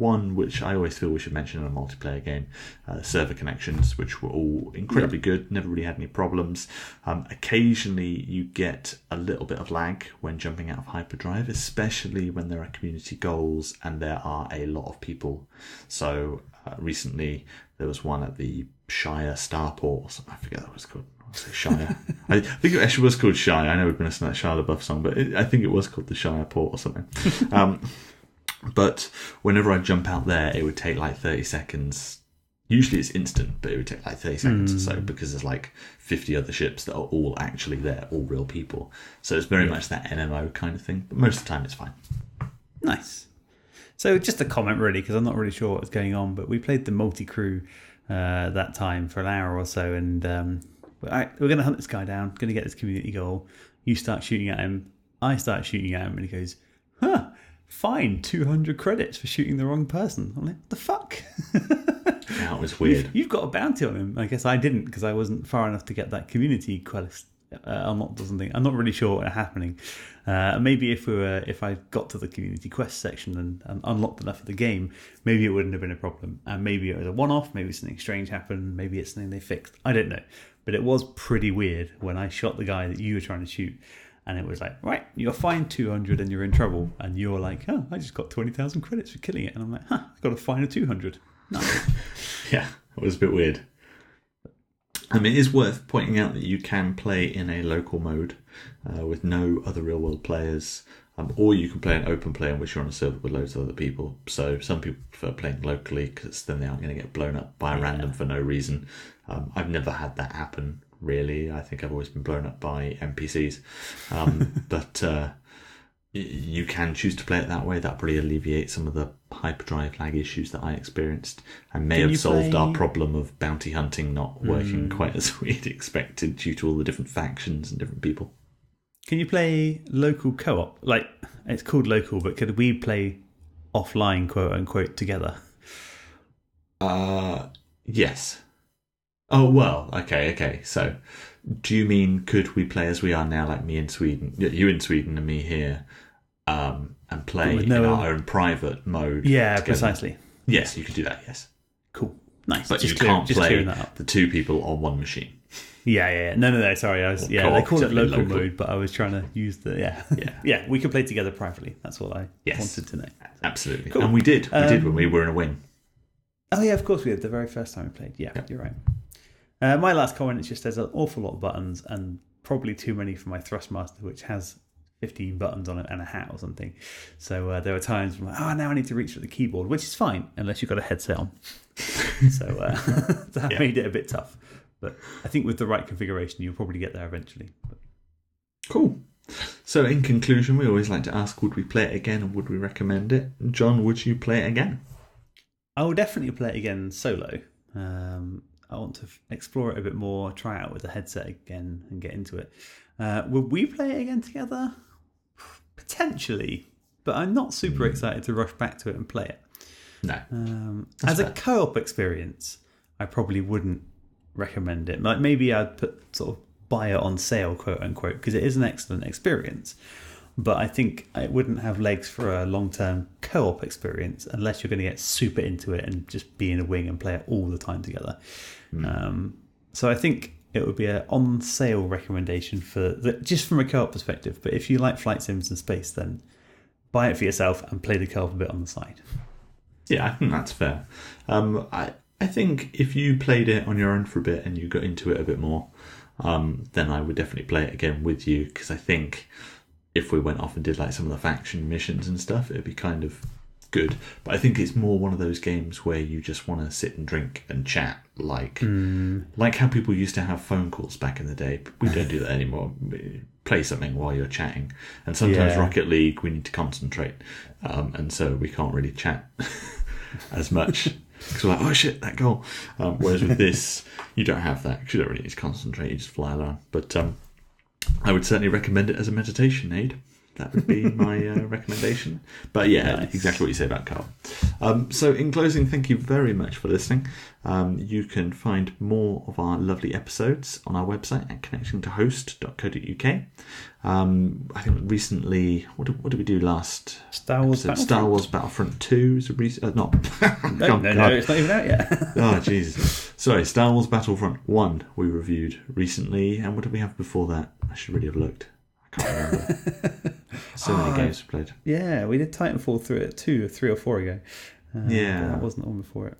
one which I always feel we should mention in a multiplayer game, uh, server connections, which were all incredibly good, never really had any problems. Um, occasionally you get a little bit of lag when jumping out of hyperdrive, especially when there are community goals and there are a lot of people. So uh, recently there was one at the Shire Starport, or something, I forget what it's called. Shire. *laughs* I think it actually was called Shire. I know we've been listening to that Shia LaBeouf song, but it, I think it was called the Shire Port or something. *laughs* Um, but whenever I jump out there, it would take like 30 seconds Usually it's instant, but it would take like 30 seconds or so because there's like 50 other ships that are all actually there, all real people. So it's very much that MMO kind of thing. But most of the time it's fine. Nice. So just a comment really, because I'm not really sure what was going on, but we played the multi crew uh, that time for an hour or so, and um, right, we're going to hunt this guy down, going to get this community goal. You start shooting at him, I start shooting at him, and he goes, "Huh, fine, 200 credits for shooting the wrong person." I'm like, "What the fuck?" That *laughs* was weird. You've got a bounty on him. I guess I didn't because I wasn't far enough to get that community quest uh, unlocked or something. I'm not really sure what happening. Uh, maybe if we were, if I got to the community quest section and, and unlocked enough of the game, maybe it wouldn't have been a problem. And maybe it was a one-off. Maybe something strange happened. Maybe it's something they fixed. I don't know. But it was pretty weird when I shot the guy that you were trying to shoot. And it was like, right, you're fined 200 and you're in trouble. And you're like, oh, I just got 20,000 credits for killing it. And I'm like, huh, I got a fine of 200. Nice. *laughs* Yeah, it was a bit weird. I mean, it is worth pointing out that you can play in a local mode uh, with no other real world players, um, or you can play an open play in which you're on a server with loads of other people. So some people prefer playing locally because then they aren't going to get blown up by a random for no reason. Um, I've never had that happen really. I think I've always been blown up by NPCs, um, *laughs* but. Uh, you can choose to play it that way. That probably alleviates some of the hyperdrive lag issues that I experienced, and may Can have solved our problem of bounty hunting not working quite as *laughs* we'd expected due to all the different factions and different people. Can you play local co-op? Like it's called local, but could we play offline, quote unquote, together? Uh, yes. Oh well, okay, okay. So, do you mean could we play as we are now, like me in Sweden, you in Sweden, and me here, um, and play with in our own private mode? Yeah, together? precisely. Yes, you could do that. Yes, Cool, nice. but just you clear- can't play the two people on one machine. Yeah, yeah, yeah. No, no, no. Sorry, I was. Yeah, they call it local, local. mode, but I was trying to use the. Yeah, Yeah. *laughs* yeah. We could play together privately. That's what I Yes. wanted to know. Absolutely, Cool. and we did. We did Um, when we were in a win. Oh yeah, of course we did. The very first time we played. Yeah, Yep. you're right. Uh, my last comment is just there's an awful lot of buttons and probably too many for my Thrustmaster, which has 15 buttons on it and a hat or something. So uh, there were times when I'm like, oh, now I need to reach for the keyboard, which is fine unless you've got a headset on. *laughs* so uh, *laughs* that Yeah. made it a bit tough. But I think with the right configuration, you'll probably get there eventually. But Cool. So, in conclusion, we always like to ask: Would we play it again, and would we recommend it? John, would you play it again? I will definitely play it again solo. Um, I want to f- explore it a bit more, try it out with the headset again, and get into it. Uh, would we play it again together? Potentially, but I'm not super excited to rush back to it and play it. No. Um, as a co-op experience, I probably wouldn't recommend it. Like maybe I'd put sort of buy it on sale, quote unquote, because it is an excellent experience. But I think it wouldn't have legs for a long-term co-op experience unless you're going to get super into it and just be in a wing and play it all the time together. Um, so I think it would be a on sale recommendation for the, just from a co-op perspective. But if you like flight sims and space, then buy it for yourself and play the co-op a bit on the side. Yeah, I think that's fair. Um, I I think if you played it on your own for a bit and you got into it a bit more, um, then I would definitely play it again with you because I think if we went off and did like some of the faction missions and stuff, it'd be kind of good. But I think it's more one of those games where you just want to sit and drink and chat, like like how people used to have phone calls back in the day. We don't do that anymore. Play something while you're chatting, and sometimes Yeah. Rocket League we need to concentrate, um, and so we can't really chat *laughs* as much *laughs* because we're like, oh shit, that goal. Um, whereas with this, *laughs* you don't have that because you don't really need to concentrate. You just fly along. But um, I would certainly recommend it as a meditation aid. That would be my uh, *laughs* recommendation. But yeah, Nice. exactly what you say about Carl. Um, so, in closing, thank you very much for listening. Um, you can find more of our lovely episodes on our website at connectingtohost.co.uk. Um, I think recently, what did, what did we do last? Star Wars episode? Star Battlefront? Wars Battlefront 2 is a recent. Uh, not. *laughs* *laughs* No, Oh, no, God. no, it's not even out yet. Oh, Jesus. Sorry, Star Wars Battlefront 1 we reviewed recently. And what did we have before that? I should really have looked. I can't remember. *laughs* so many Oh, games we played. yeah, we did Titanfall through it two or three or four ago. Uh, Yeah. that wasn't the one before it.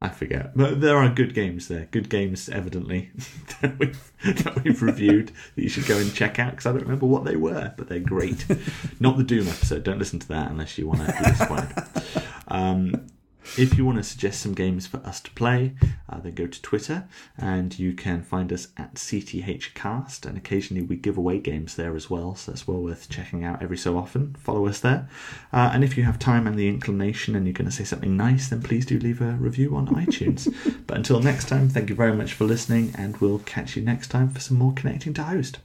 I forget. But there are good games there. Good games, evidently, *laughs* that, we've, that we've reviewed that you should go and check out because I don't remember what they were, but they're great. *laughs* Not the Doom episode. Don't listen to that unless you want to be disappointed. Um, If you want to suggest some games for us to play, uh, then go to Twitter and you can find us at CTHcast. And occasionally we give away games there as well, so that's well worth checking out every so often. Follow us there. Uh, and if you have time and the inclination and you're going to say something nice, then please do leave a review on iTunes. *laughs* but until next time, thank you very much for listening, and we'll catch you next time for some more Connecting to Host.